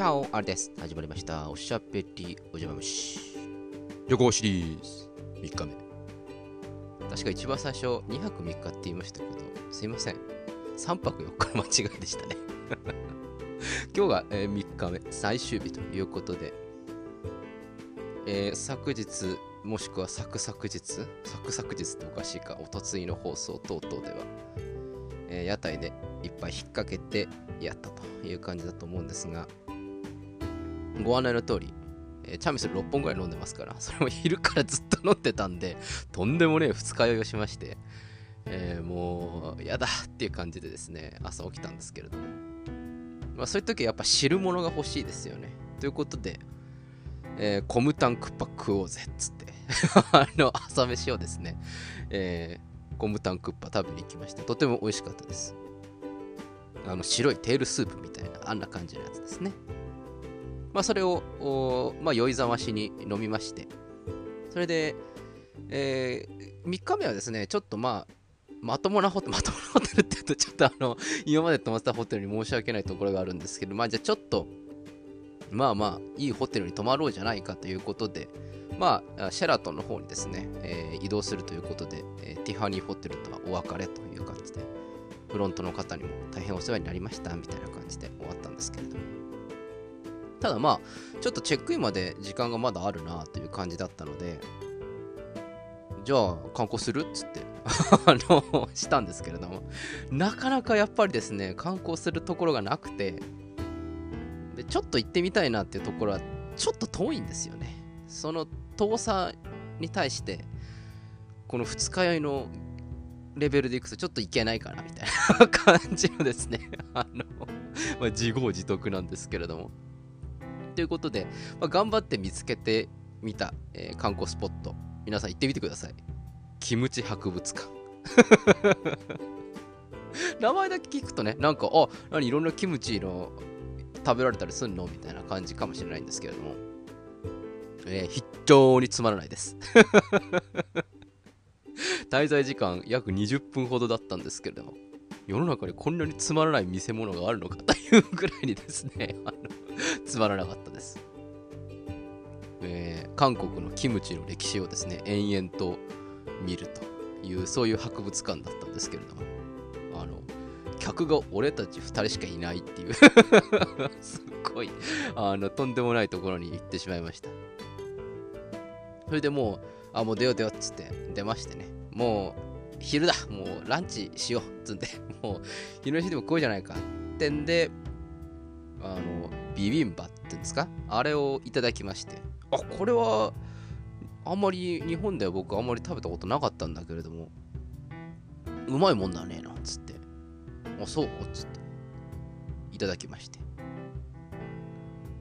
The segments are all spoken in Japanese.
チャオあれです。始まりました。おしゃべりおじゃま虫。旅行シリーズ3日目。確か一番最初、2泊3日って言いましたけど、すいません。3泊4日の間違いでしたね。今日が、えー3日目、最終日ということで、えー昨日、もしくは昨々日、昨々日っておかしいか、おとついの放送等々では、えー屋台でいっぱい引っ掛けてやったという感じだと思うんですが、ご案内の通り、えーチャミスル6本ぐらい飲んでますから、それも昼からずっと飲んでたんで、とんでもねえ二日酔いをしまして、えーもう、やだっていう感じでですね、朝起きたんですけれども、まあ、そういう時はやっぱ汁物が欲しいですよね。ということで、えーコムタンクッパ食おうぜっつって、あの、朝飯をですね、えーコムタンクッパ食べに行きまして、とても美味しかったです。あの白いテールスープみたいな、あんな感じのやつですね。まあ、それを、まあ、酔いざましに飲みまして、それで、え3日目はですね、ちょっとまあ、まともなホテル、まともなホテルって言うと、ちょっとあの、今まで泊まってたホテルに申し訳ないところがあるんですけど、まあ、じゃあちょっと、まあまあ、いいホテルに泊まろうじゃないかということで、まあ、シェラトンの方にですね、えー移動するということで、えーティファニーホテルとはお別れという感じで、フロントの方にも大変お世話になりましたみたいな感じで終わったんですけれども。ただまあ、ちょっとチェックインまで時間がまだあるなという感じだったので、じゃあ観光するっつって あの、したんですけれども、なかなかやっぱりですね、観光するところがなくて、でちょっと行ってみたいなっていうところは、ちょっと遠いんですよね。その遠さに対して、この二日酔いのレベルでいくとちょっといけないかなみたいな感じのですね、あの、まあ、自業自得なんですけれども。ということで、まあ、頑張って見つけてみた、えー観光スポット、皆さん行ってみてください。キムチ博物館。名前だけ聞くとね、なんか、あ、何いろんなキムチの食べられたりすんの？みたいな感じかもしれないんですけれども、えー非常につまらないです。滞在時間約20分ほどだったんですけれども、世の中にこんなにつまらない見せ物があるのかというぐらいにですね、あのつまらなかったです。えー韓国のキムチの歴史をですね、延々と見るという、そういう博物館だったんですけれども、あの、客が俺たち2人しかいないっていう すっごい、あの、とんでもないところに行ってしまいました。それでもう、あ、もう出よう出ようっつって出ましてね、もう昼だ、もうランチしよう。っつんで、もう昼飯でも食おうじゃないか。ってんで、あの、ビビンバっていうんですか？あれをいただきまして、あ、これは、あんまり日本では僕あんまり食べたことなかったんだけれども、うまいもんだね、なんつって。あ、そう？っつって。いただきまして。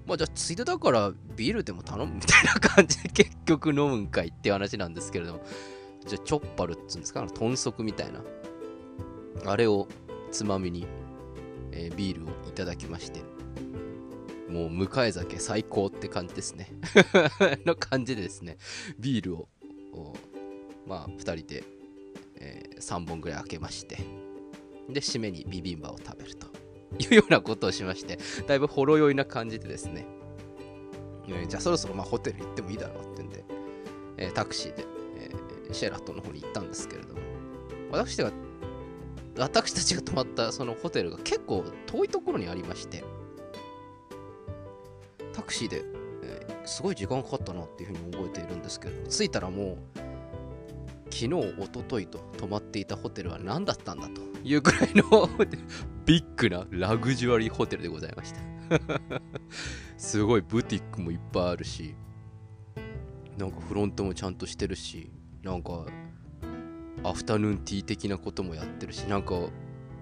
まあじゃあついでだからビールでも頼むみたいな感じで結局飲むんかいっていう話なんですけれども、じゃあチョッパルっつうんですか、豚足みたいな。あれをつまみに、えービールをいただきまして、もう迎え酒最高って感じですね。の感じでですね、ビールを、まあ2人で、え3本ぐらい開けまして、で、締めにビビンバを食べると。いうようなことをしまして、だいぶほろ酔いな感じでですね、えーじゃあそろそろまあホテル行ってもいいだろうってんで、えータクシーで、シェラトの方に行ったんですけれども、私が、私たちが泊まったそのホテルが結構遠いところにありまして、タクシーで、えーすごい時間かかったなっていうふうに覚えているんですけれども、着いたらもう、昨日、一昨日と泊まっていたホテルは何だったんだというくらいの ビッグなラグジュアリーホテルでございました。すごいブティックもいっぱいあるし、なんかフロントもちゃんとしてるし、なんかアフタヌーンティー的なこともやってるし、なんか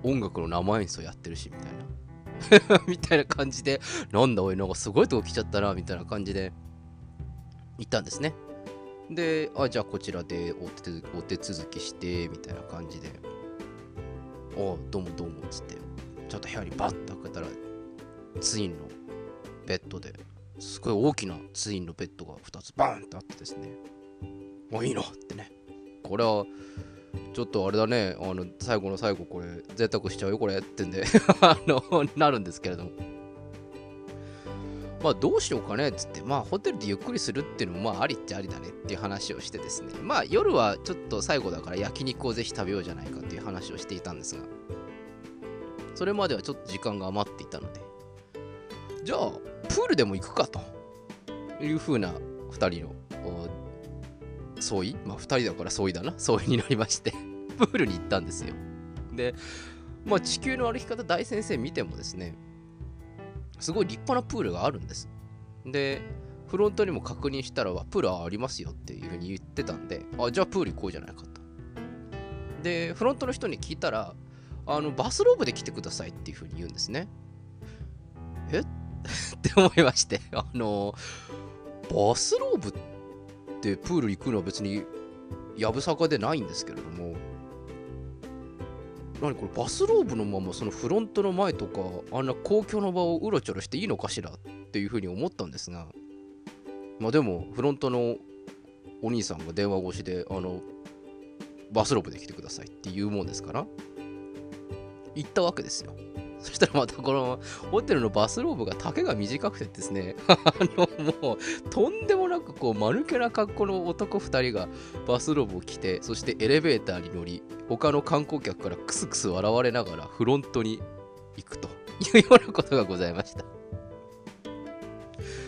音楽の生演奏やってるし、みたいな。みたいな感じで、なんだおい、なんかすごいとこ来ちゃったな、みたいな感じで行ったんですね。で、あ、じゃあこちらでお手お手続きして、みたいな感じで、あ、どうもどうも、つって、ちょっと部屋にバッと開けたら、ツインのベッドですごい大きなツインのベッドが2つバーンってあってですね、もういいのってね、これは、ちょっとあれだね、あの最後の最後、これ、贅沢しちゃうよ、これってんで。あの、なるんですけれども。まあどうしようかねっつって、まあホテルでゆっくりするっていうのもまあありっちゃありだねっていう話をしてですね、まあ夜はちょっと最後だから焼肉をぜひ食べようじゃないかっていう話をしていたんですが、それまではちょっと時間が余っていたので、じゃあプールでも行くかというふうな2人の相違まあ2人だから相違だな 相違になりまして プールに行ったんですよ。で、まあ地球の歩き方大先生見てもですね、すごい立派なプールがあるんです。で、フロントにも確認したら、プールありますよっていうふうに言ってたんで、あ、じゃあプール行こうじゃないかと。で、フロントの人に聞いたら、あの、バスローブで来てくださいっていうふうに言うんですね。え？って思いまして、あの、バスローブってプール行くのは別にやぶさかでないんですけれども、何これバスローブのままそのフロントの前とかあんな公共の場をうろちょろしていいのかしらっていうふうに思ったんですが。まあでもフロントのお兄さんが電話越しであのバスローブで来てくださいって言うもんですから。行ったわけですよ。そしたらまたこのホテルのバスローブが丈が短くてですね、あのもうとんでもなくこう間抜けな格好の男2人がバスローブを着て、そしてエレベーターに乗り、他の観光客からクスクス笑われながらフロントに行くというようなことがございました。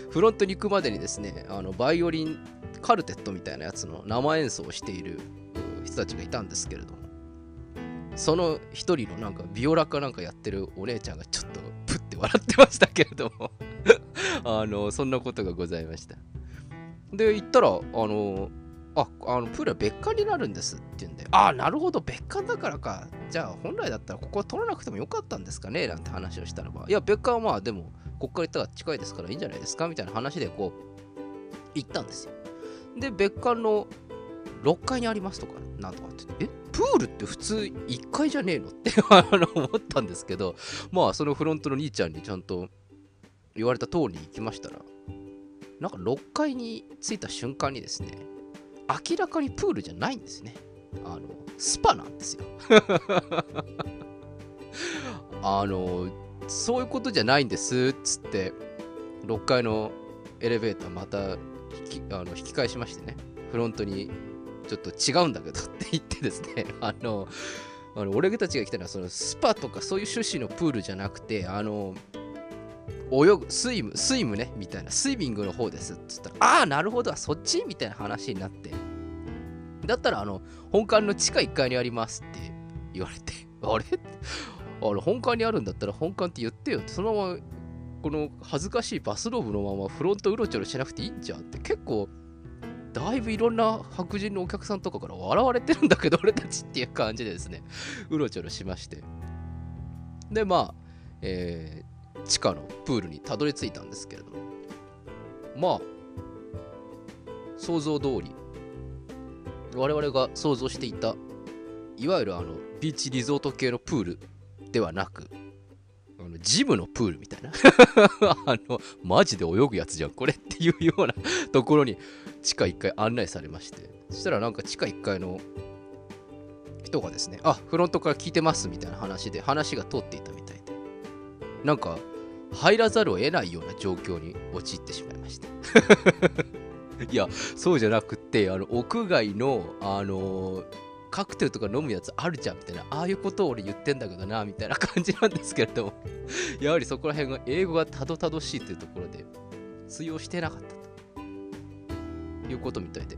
フロントに行くまでにですね、あのバイオリンカルテットみたいなやつの生演奏をしている人たちがいたんですけれども、その一人のなんかビオラかなんかやってるお姉ちゃんがちょっとプッて笑ってましたけれども。あのそんなことがございました。で行ったらあのああのプールは別館になるんですって言うんでああなるほど別館だからか。じゃあ本来だったらここは取らなくてもよかったんですかねなんて話をしたらば。いや別館はまあでもこっから行ったら近いですからいいんじゃないですかみたいな話でこう行ったんですよ。で別館の6階にありますとかなんとかってえ？プールって普通1階じゃねえの？って あの思ったんですけど、まあそのフロントの兄ちゃんにちゃんと言われた通りに行きましたら、なんか6階に着いた瞬間にですね、明らかにプールじゃないんですね。あの、スパなんですよ。あの、そういうことじゃないんですっつって、6階のエレベーターまた引きあの引き返しましてね、フロントにちょっと違うんだけどって言ってですね、あの、あの俺たちが来たのはそのスパとかそういう趣旨のプールじゃなくて、あの、泳ぐ、スイム、スイムね、みたいな、スイミングの方ですって言ったら、ああ、なるほど、そっちみたいな話になって、だったら、あの、本館の地下1階にありますって言われて、あれ？あの、本館にあるんだったら本館って言ってよって、そのまま、この恥ずかしいバスローブのままフロントうろちょろしなくていいんじゃんって結構だいぶいろんな白人のお客さんとかから笑われてるんだけど、俺たちっていう感じでですね、うろちょろしまして。で、まあ、えー、地下のプールにたどり着いたんですけれども、まあ、想像通り、我々が想像していた、いわゆるあの、ビーチリゾート系のプールではなく、あのジムのプールみたいな。あの、マジで泳ぐやつじゃん、これっていうようなところに地下1階案内されまして、そしたらなんか地下1階の人がですね、あ、フロントから聞いてますみたいな話で話が通っていたみたいで、なんか入らざるを得ないような状況に陥ってしまいました。いや、そうじゃなくて、あの屋外の、あのー、カクテルとか飲むやつあるじゃんみたいな、ああいうことを俺言ってんだけどな、みたいな感じなんですけれども、やはりそこら辺が英語がたどたどしいというところで通用してなかったいうことみたいで。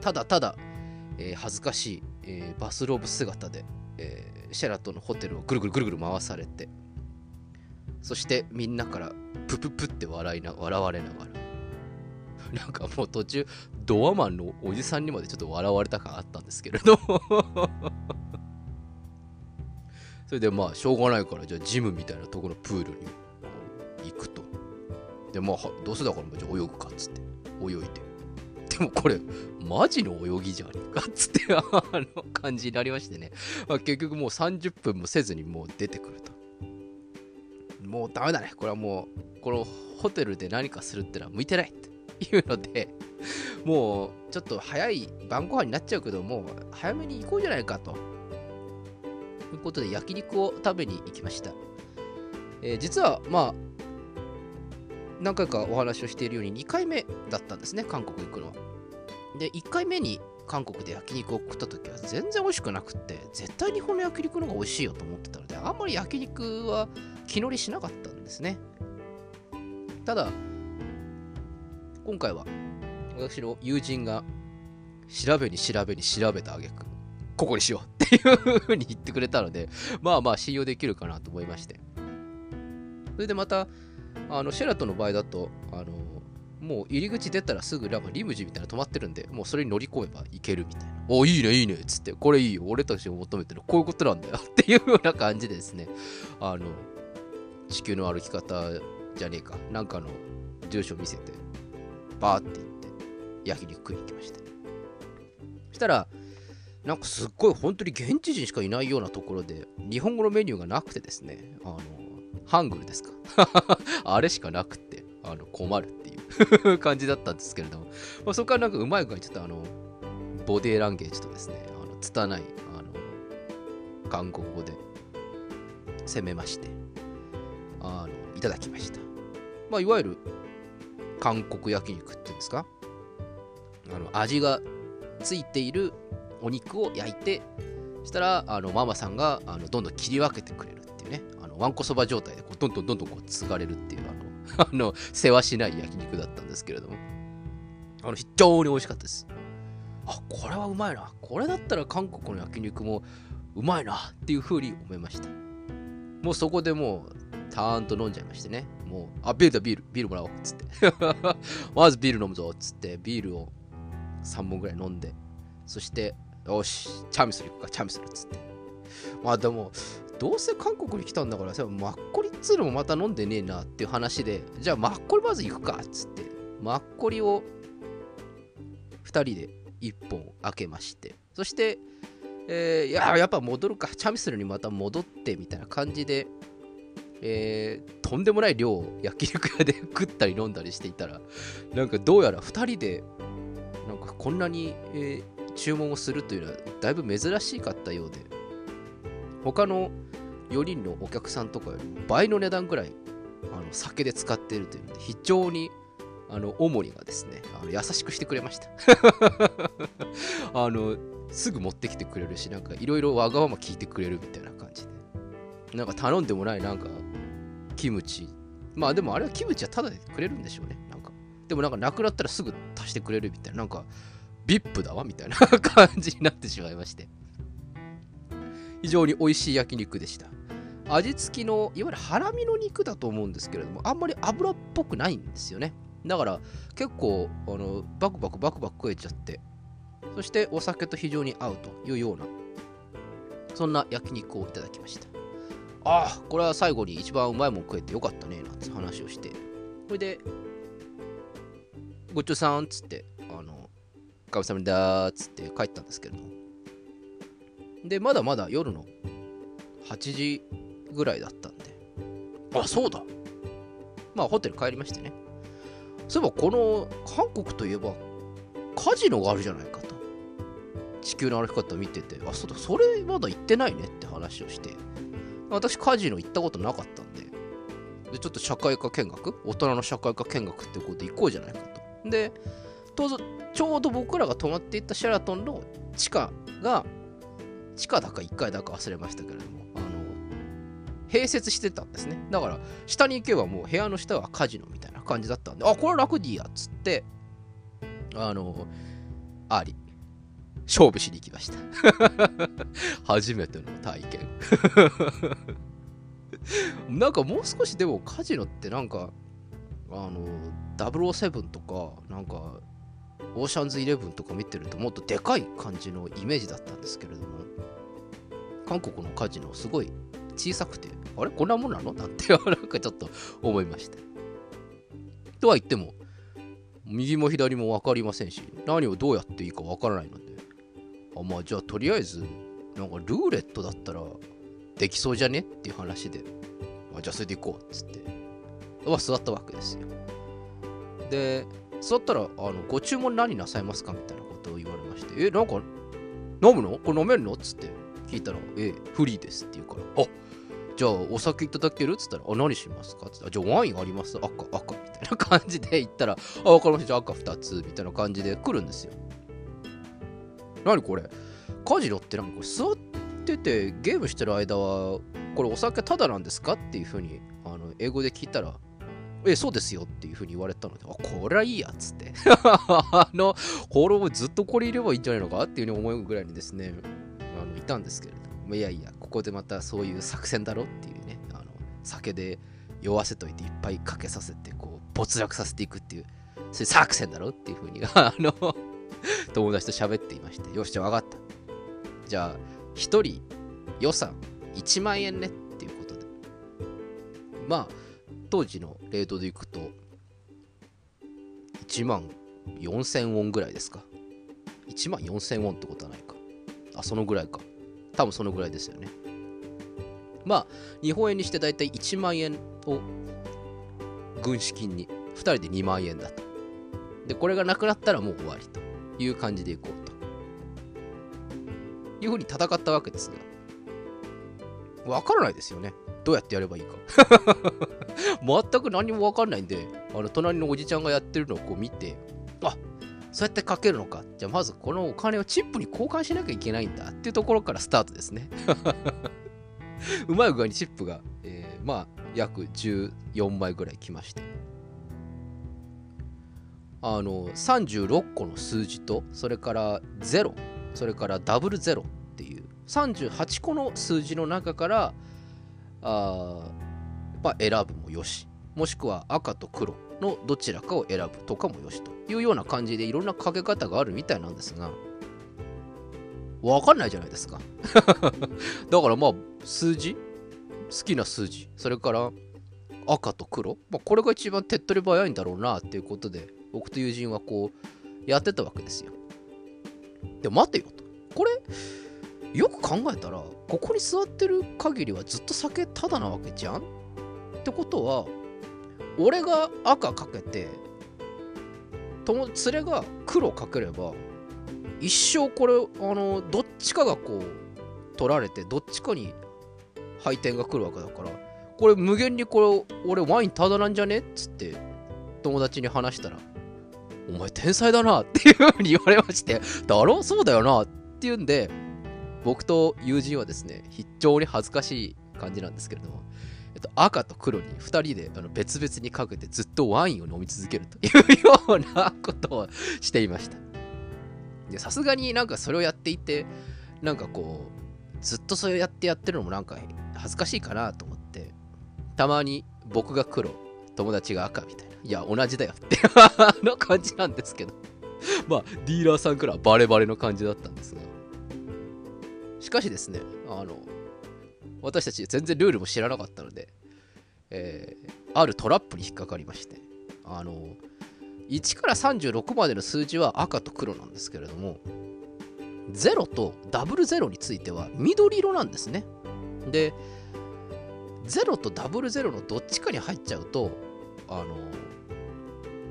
ただただ、えー、恥ずかしい、えー、バスローブ姿で、えー、シェラトのホテルをぐるぐるぐるぐる回されて、そしてみんなからプププって笑いな笑われながら、なんかもう途中、ドアマンのおじさんにまでちょっと笑われた感あったんですけれど それでまあ、しょうがないから、じゃあジムみたいなところのプールに行くと。で、まあ、どうせだから、じゃあ泳ぐかっつって。泳いで。でもこれ、マジの泳ぎじゃねえか？っつって あの感じになりましてね。まあ、結局もう30分もせずにもう出てくると。もうダメだね。これはもう、このホテルで何かするってのは向いてないっていうので、もうちょっと早い晩ご飯になっちゃうけどもう、早めに行こうじゃないかと。いうことで焼肉を食べに行きました。えー、実はまあ何回かお話をしているように2回目だったんですね、韓国行くのは。で、1回目に韓国で焼肉を食った時は全然美味しくなくって絶対日本の焼肉の方が美味しいよと思ってたのであんまり焼肉は気乗りしなかったんですねただ今回は私の友人が調べに調べに調べたあげくここにしようっていうふうに言ってくれたのでまあまあ信用できるかなと思いましてそれでまたあのシェラトの場合だとあのもう入り口出たらすぐなんかリムジンみたいな止まってるんで、もうそれに乗り込めばいけるみたいな。お、いいね、いいねっ、つって、これいいよ、俺たちを求めてる、こういうことなんだよっていうような感じでですね、あの、地球の歩き方じゃねえか、なんかの住所見せて、バーって行って、焼肉食いに行きました。そしたら、なんかすっごい本当に現地人しかいないようなところで、日本語のメニューがなくてですね、あの、ハングルですか？あれしかなくって、あの困るっていう感じだったんですけれども、まあ、そこからなんかうまい具合にちょっとあの、ボディーランゲージとですね、あの拙い、あの、韓国語で攻めまして、あの、いただきました。まあ、いわゆる韓国焼肉っていうんですか、あの、味がついているお肉を焼いて、したら、あの、ママさんが、あの、どんどん切り分けてくれるっていうね、わんこそば状態でこう、どんどんどんどんこう、継がれるっていう、あの、あの、世話しない焼肉だったんですけれども、あの、非常に美味しかったです。あ、これはうまいな。これだったら韓国の焼肉もうまいなっていう風に思いました。もうそこでもう、たーんと飲んじゃいましてね。もう、あ、ビールだ、ビール、ビールもらおうっ、つって。まずビール飲むぞっ、つって、ビールを3本ぐらい飲んで、そして、よし、チャミスル行くか、チャミスルっ、つって。まあでも、どうせ韓国に来たんだからさ、マッコリっつうのもまた飲んでねえなっていう話で、じゃあマッコリまず行くかっつって、マッコリを2人で1本開けまして、そして、えー、いや、やっぱ戻るか、チャミスルにまた戻ってみたいな感じで、えー、とんでもない量を焼肉屋で 食ったり飲んだりしていたら、なんかどうやら2人で、なんかこんなに、えー、注文をするというのはだいぶ珍しかったようで、他の4人のお客さんとかより倍の値段ぐらいあの酒で使っているというので非常にあの主にがですねあの優しくしてくれました。あのすぐ持ってきてくれるしなんかいろいろわがまま聞いてくれるみたいな感じで。なんか頼んでもないなんかキムチ。まあでもあれはキムチはただでくれるんでしょうね。なんか。でもなんかなくなったらすぐ足してくれるみたいな。なんか VIP だわみたいな感じになってしまいまして。非常に美味しい焼肉でした。味付きのいわゆるハラミの肉だと思うんですけれどもあんまり油っぽくないんですよね。だから結構あのバクバクバクバク食えちゃってそしてお酒と非常に合うというようなそんな焼肉をいただきましたああこれは最後に一番うまいもん食えてよかったねなんて話をしてそれでごちそうさんっつってあの神様だーっつって帰ったんですけれどもで、まだまだ夜の8時ぐらいだったんで、あ、そうだ。まあ、ホテル帰りましてね。そういえば、この韓国といえば、カジノがあるじゃないかと。地球の歩き方見てて、あ、そうだ、それまだ行ってないねって話をして、私、カジノ行ったことなかったんで、でちょっと社会科見学？大人の社会科見学ってことで行こうじゃないかと。で、ちょうど僕らが泊まっていったシェラトンの地下が地下だか1階だか忘れましたけれども、併設してたんですね。だから、下に行けばもう部屋の下はカジノみたいな感じだったんで、あ、これは楽でいいやっつって、あの、あり、勝負しに行きました。初めての体験。なんかもう少しでもカジノってなんか、あの、007とか、なんか、オーシャンズイレブンとか見てるともっとでかい感じのイメージだったんですけれども、韓国のカジノすごい小さくて、あれ？こんなもんなの？なんて なんかちょっと思いました。とは言っても、右も左も分かりませんし、何をどうやっていいか分からないので、あまあじゃあとりあえず、なんかルーレットだったらできそうじゃね？っていう話で、あじゃあそれで行こうっつって、まあ座ったわけですよ。で、座ったら、あのご注文何なさいますか？みたいなことを言われまして、え、なんか飲むの？これ飲めるの？っつって、聞いたら、えフリーですって言うから、あじゃあお酒いただける？っつったら、あ、何しますか？っつったら、じゃあワインあります？赤、赤、みたいな感じで言ったら、あ、わかりました、じゃあ赤2つ、みたいな感じで来るんですよ。何これ？カジノってなんか座っててゲームしてる間は、これお酒タダなんですか？っていうふうに、あの、英語で聞いたら、え、そうですよっていうふうに言われたので、あ、これはいいやっつって。あの、これもずっとこれいればいいんじゃないのか？っていうふうに思うぐらいにですね、あのいたんですけれど、いやいや、ここでまたそういう作戦だろっていうね、あの酒で酔わせといていっぱいかけさせて、こう、没落させていくっていう、そういう作戦だろっていうふうに、あの、友達と喋っていまして、よし、じゃあ分かった。じゃあ、1人予算1万円ねっていうことで。まあ、当時のレートでいくと、1万4000ウォンぐらいですか。1万4000ウォンってことはないか。あ、そのぐらいか。多分そのぐらいですよね。まあ、日本円にしてだいたい1万円を軍資金に、2人で2万円だと。で、これがなくなったらもう終わりという感じでいこうと。いうふうに戦ったわけですが、わからないですよね。どうやってやればいいか。全く何もわかんないんで、あの隣のおじちゃんがやってるのをこう見て、そうやってかけるのか？じゃあまずこのお金をチップに交換しなきゃいけないんだっていうところからスタートですね。うまい具合にチップが、えー、まあ約14枚ぐらい来まして。あの36個の数字とそれから0それからダブルゼロっていう38個の数字の中からあやっぱ選ぶもよしもしくは赤と黒のどちらかを選ぶとかもよしというような感じでいろんなかけ方があるみたいなんですがわかんないじゃないですか。だからまあ数字好きな数字それから赤と黒、まあ、これが一番手っ取り早いんだろうなっていうことで僕と友人はこうやってたわけですよ。でも待てよと。これ、よく考えたら、ここに座ってる限りはずっと酒ただなわけじゃん？ってことは、俺が赤かけて、友連れが黒かければ、一生これ、あの、どっちかがこう、取られて、どっちかに配点が来るわけだから、これ無限にこれ、俺ワインただなんじゃねっつって、友達に話したら、お前天才だなっていうふうに言われまして、だろそうだよなっていうんで、僕と友人はですね、非常に恥ずかしい感じなんですけれども、えっと、赤と黒に2人であの別々にかけてずっとワインを飲み続けるというようなことをしていました。さすがになんかそれをやっていて、なんかこう、ずっとそれをやってやってるのもなんか恥ずかしいかなと思って、たまに僕が黒、友達が赤みたいな。いや、同じだよっての感じなんですけど まあ、ディーラーさんからはバレバレの感じだったんですが。しかしですね、あの、私たち全然ルールも知らなかったので、えー、あるトラップに引っかかりまして、あの、1から36までの数字は赤と黒なんですけれども、0とダブル0については緑色なんですね。で、0とダブル0のどっちかに入っちゃうと、あの、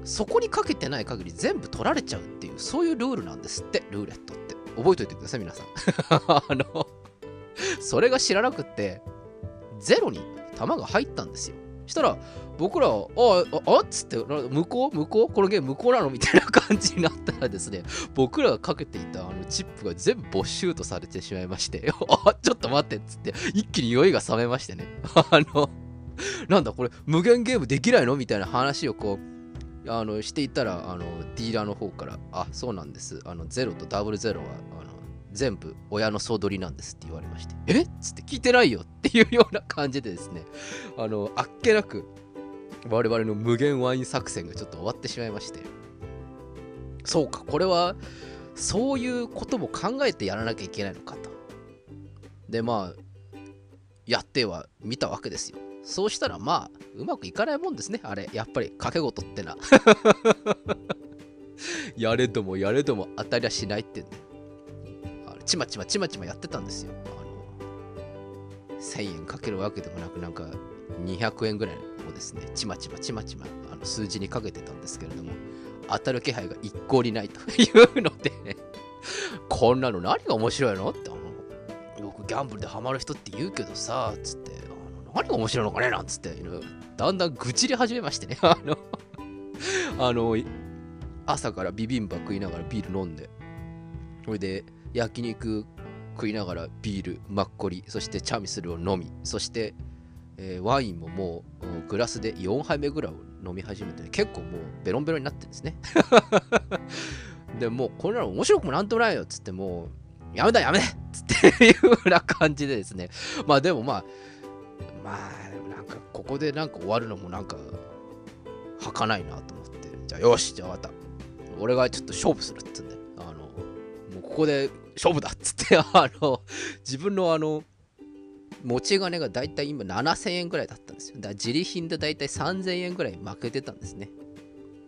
そこにかけてない限り全部取られちゃうっていう、そういうルールなんですって、ルーレットって。覚えておいてください、皆さん。あの、それが知らなくって、ゼロに弾が入ったんですよ。したら、僕らは、ああ、あっつって、向こう？向こう？このゲーム向こうなの？みたいな感じになったらですね、僕らがかけていたあのチップが全部没収とされてしまいまして、あ、ちょっと待ってっつって、一気に酔いが覚めましてね。あの、なんだこれ、無限ゲームできないの？みたいな話をこう、あのしていたらあのディーラーの方から「あそうなんです。あの0とダブルゼロはあの全部親の総取りなんです」って言われまして「え？っ?」つって聞いてないよっていうような感じでですね あのあっけなく我々の無限ワイン作戦がちょっと終わってしまいましてそうかこれはそういうことも考えてやらなきゃいけないのかとでまあやってはみたわけですよそうしたらまあ、うまくいかないもんですね、あれ。やっぱり賭け事ってな。やれどもやれども当たりはしないってんで。ちまちまちまちまやってたんですよ。あの、1000円かけるわけでもなく、なんか200円ぐらいをですね、ちまちまちまちまあの数字にかけてたんですけれども、当たる気配が一向にないというのでこんなの何が面白いのって、あの、よくギャンブルでハマる人って言うけどさ、つって、あの何が面白いのかねなんつって、だんだん愚痴り始めましてね。あの、あの、朝からビビンバ食いながらビール飲んで、それで焼肉食いながらビール、マッコリ、そしてチャミスルを飲み、そして、えー、ワインももうグラスで4杯目ぐらいを飲み始めて、結構もうベロンベロンになってるんですね。でもうこれなの面白くもなんともないよっつってもうやめだやめっつっていうふうな感じでですね。まあでもまあまあなんかここでなんか終わるのもなんか儚いなと思って。じゃあよしじゃあまた。俺がちょっと勝負するっつうんであの。もうここで勝負だっつって あの自分のあの持ち金がだいたい今7000円ぐらいだったんですよ。だから自利品でだいたい3000円ぐらい負けてたんですね。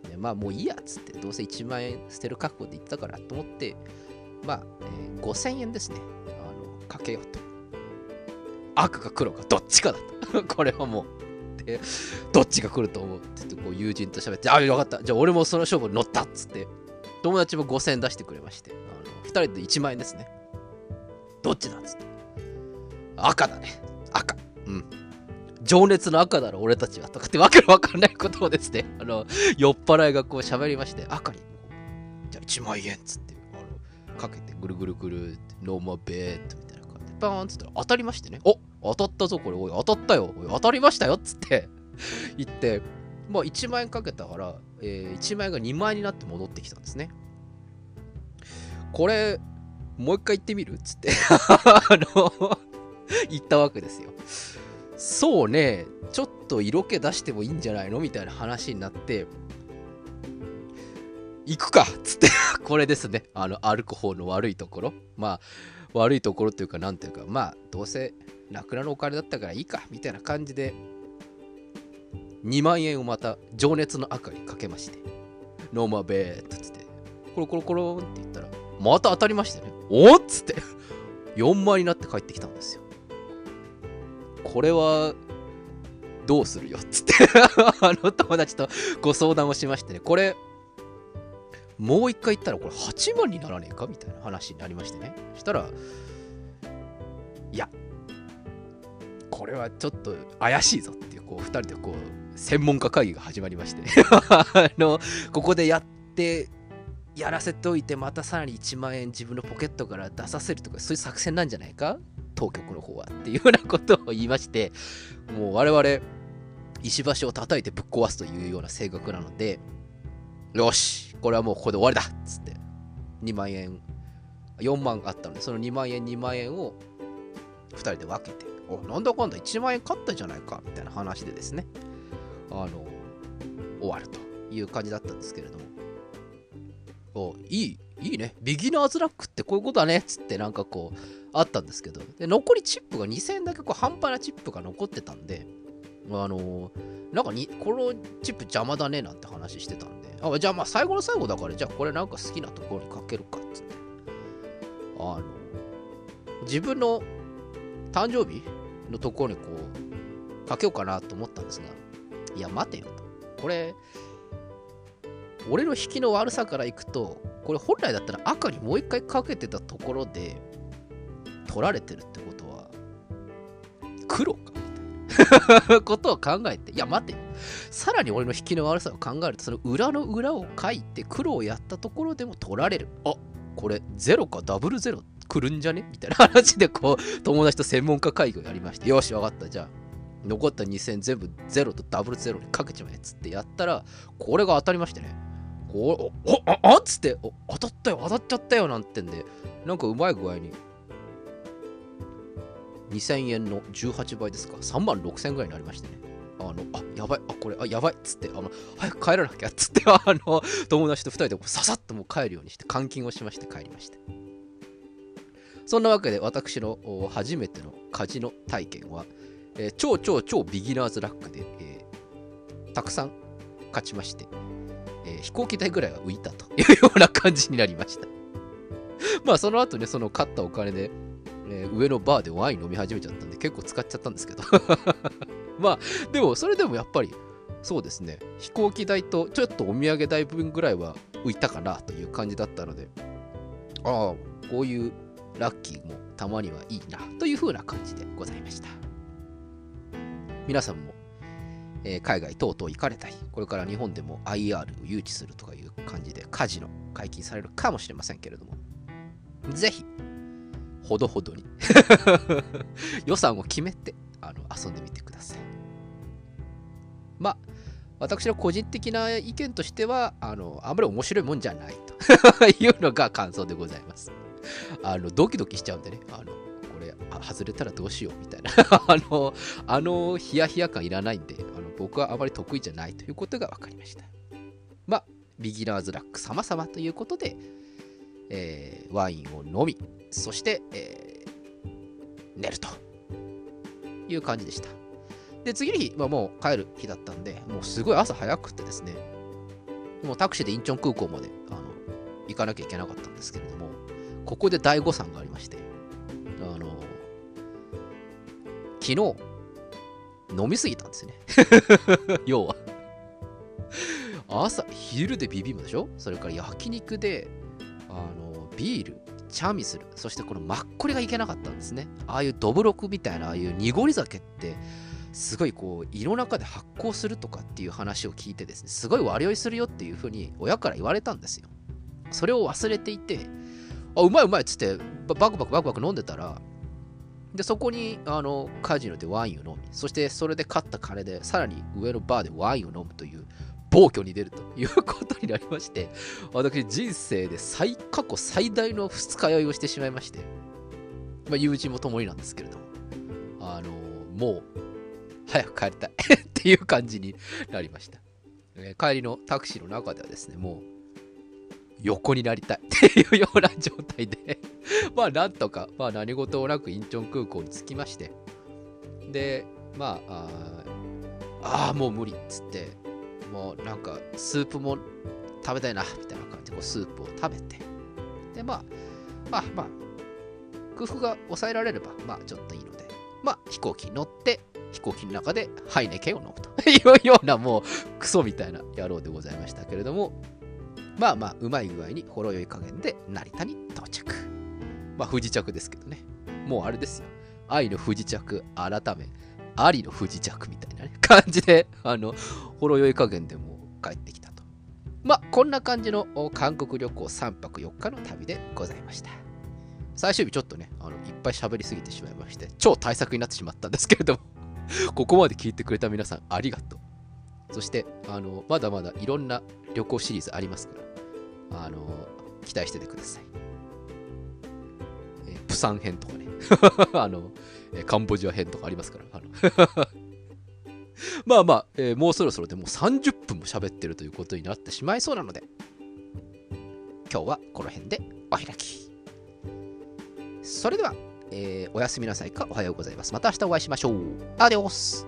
でまあもういいやっつってどうせ1万円捨てる覚悟で言ったからと思ってまあ、えー、5000円ですね。あのかけようと。赤か黒かどっちかだと。これはもう。でどっちが来ると思うって言ってこう友人と喋ってああよかった。じゃあ俺もその勝負に乗ったっつって友達も5000円出してくれまして。人で1万円ですね。どっちだっつって。赤だね。赤。うん。情熱の赤だろ、俺たちは。とかってわけのわかんないことをですね、あの、酔っ払いがこう喋りまして、赤に、じゃあ1万円っつって、あの、かけてぐるぐるぐるって、ノーマベートみたいな感じで、パーンっつったら当たりましてね、お当たったぞ、これ、おい、当たったよ、おい、当たりましたよっつって。言って、まあ1万円かけたから、えー、1万円が2万円になって戻ってきたんですね。これ、もう一回言ってみる？っつって。あの言ったわけですよ。そうね、ちょっと色気出してもいいんじゃないの？みたいな話になって、行くか！っつって。これですね。あの、歩く方の悪いところ。まあ、悪いところというか、なんていうか、まあ、どうせ、なくなるお金だったからいいか、みたいな感じで、2万円をまた、情熱の赤にかけまして、 no more bet っつって、コロコロコロンって言ったら、また当たりましてね。おっつって、4万円になって帰ってきたんですよ。これはどうするよっつって あの友達とご相談をしましてね、これ、もう一回言ったらこれ8万にならねえかみたいな話になりましてね。そしたら、いや、これはちょっと怪しいぞっていう、こう、2人でこう、専門家会議が始まりまして、ね、あの、ここでやって、やらせておいて、またさらに1万円自分のポケットから出させるとか、そういう作戦なんじゃないか？当局の方はっていうようなことを言いまして、もう我々、石橋を叩いてぶっ壊すというような性格なので、よし、これはもうここで終わりだ！っつって、2万円、4万あったので、その2万円、2万円を2人で分けて、お、なんだかんだ1万円勝ったじゃないか、みたいな話でですね、あの、終わるという感じだったんですけれども、お、いい、いいね。ビギナーズラックってこういうことだねっつってなんかこうあったんですけど、で残りチップが2000円だけこう半端なチップが残ってたんで、あのー、なんかにこのチップ邪魔だねなんて話してたんで、あじゃあまあ最後の最後だから、じゃあこれなんか好きなところにかけるかっつって。あの、自分の誕生日のところにこうかけようかなと思ったんですが、いや待てよと。これ、俺の引きの悪さからいくと、これ本来だったら赤にもう一回かけてたところで取られてるってことは黒かみたいなことを考えていや待て。さらに俺の引きの悪さを考えるとその裏の裏を書いて黒をやったところでも取られる。あこれゼロかダブルゼロ来るんじゃね？みたいな話でこう友達と専門家会議をやりましてよし分かった。じゃあ残った2000全部ゼロとダブルゼロにかけちまえっつってやったらこれが当たりましてね。こう、お、あ、あっつって、当たったよ、当たっちゃったよ、なんてんで、なんかうまい具合に、2000円の18倍ですか、3万6000円ぐらいになりましてね。あの、あ、やばい、あ、これ、あ、やばいっつって、あの、早く帰らなきゃっつって、あの、友達と2人でささっともう帰るようにして、監禁をしまして帰りました。そんなわけで、私の初めてのカジノ体験は、えー、超超超ビギナーズラックで、えー、たくさん勝ちまして、ー、飛行機代ぐらいは浮いたというような感じになりました。まあその後ね、その買ったお金で、えー、上のバーでワイン飲み始めちゃったんで結構使っちゃったんですけど。まあでもそれでもやっぱりそうですね、飛行機代とちょっとお土産代分ぐらいは浮いたかなという感じだったので、ああ、こういうラッキーもたまにはいいなという風な感じでございました。皆さんも、えー海外等々行かれたり、これから日本でも IR を誘致するとかいう感じでカジノ解禁されるかもしれませんけれども、ぜひ、ほどほどに 予算を決めてあの遊んでみてください。まあ、私の個人的な意見としては、あの、あんまり面白いもんじゃないと いうのが感想でございます。あの、ドキドキしちゃうんでね、あの、これ、外れたらどうしようみたいな、あの、あの、ヒヤヒヤ感いらないんで、僕はあまり得意じゃないということが分かりました。まあ、ビギナーズラック様々ということで、えーワインを飲み、そして、えー寝るという感じでした。で、次の日はもう帰る日だったんで、もうすごい朝早くてですね、もうタクシーでインチョン空港まであの行かなきゃいけなかったんですけれども、ここで大誤算がありまして、あの、昨日、飲みすぎたんですよね。要は。朝、昼でビビムでしょ？それから焼肉で、あの、ビール、チャミする。そしてこのマッコリがいけなかったんですね。ああいうドブロクみたいな、ああいう濁り酒って、すごいこう胃の中で発酵するとかっていう話を聞いてですねすごい悪酔いするよっていうふうに親から言われたんですよそれを忘れていてあうまいうまいっつってババクバクバクバク飲んでたらでそこにあのカジノでワインを飲みそしてそれで勝った金でさらに上のバーでワインを飲むという暴挙に出るということになりまして私人生で最過去最大の二日酔いをしてしまいまして、まあ、友人も共になんですけれどもあのもう早く帰りたい っていう感じになりました、え帰りのタクシーの中ではですねもう横になりたいっていうような状態で まあなんとか、まあ、何事もなくインチョン空港に着きまして。でまああーあもう無理っつってもうなんかスープも食べたいなみたいな感じでこうスープを食べて。でまあまあまあ空腹が抑えられればまあちょっといいので。まあ飛行機に乗って飛行機の中でハイネケンを飲むと。いうようなもうクソみたいな野郎でございましたけれども。まあまあうまい具合にほろ酔い加減で成田に到着。まあ不時着ですけどね。もうあれですよ。愛の不時着改めありの不時着みたいなね 感じであのほろ酔い加減でもう帰ってきたと。まあこんな感じの韓国旅行3泊4日の旅でございました。最終日ちょっとねあのいっぱい喋りすぎてしまいまして超大作になってしまったんですけれども。ここまで聞いてくれた皆さんありがとう。そして、あの、まだまだいろんな旅行シリーズありますから、あの、期待しててください。えープサン編とかね、あの、えカンボジア編とかありますから、あの まあまあ、えーもうそろそろでもう30分も喋ってるということになってしまいそうなので、今日はこの辺でお開き。それでは、えーおやすみなさいかおはようございます。また明日お会いしましょう。アデオス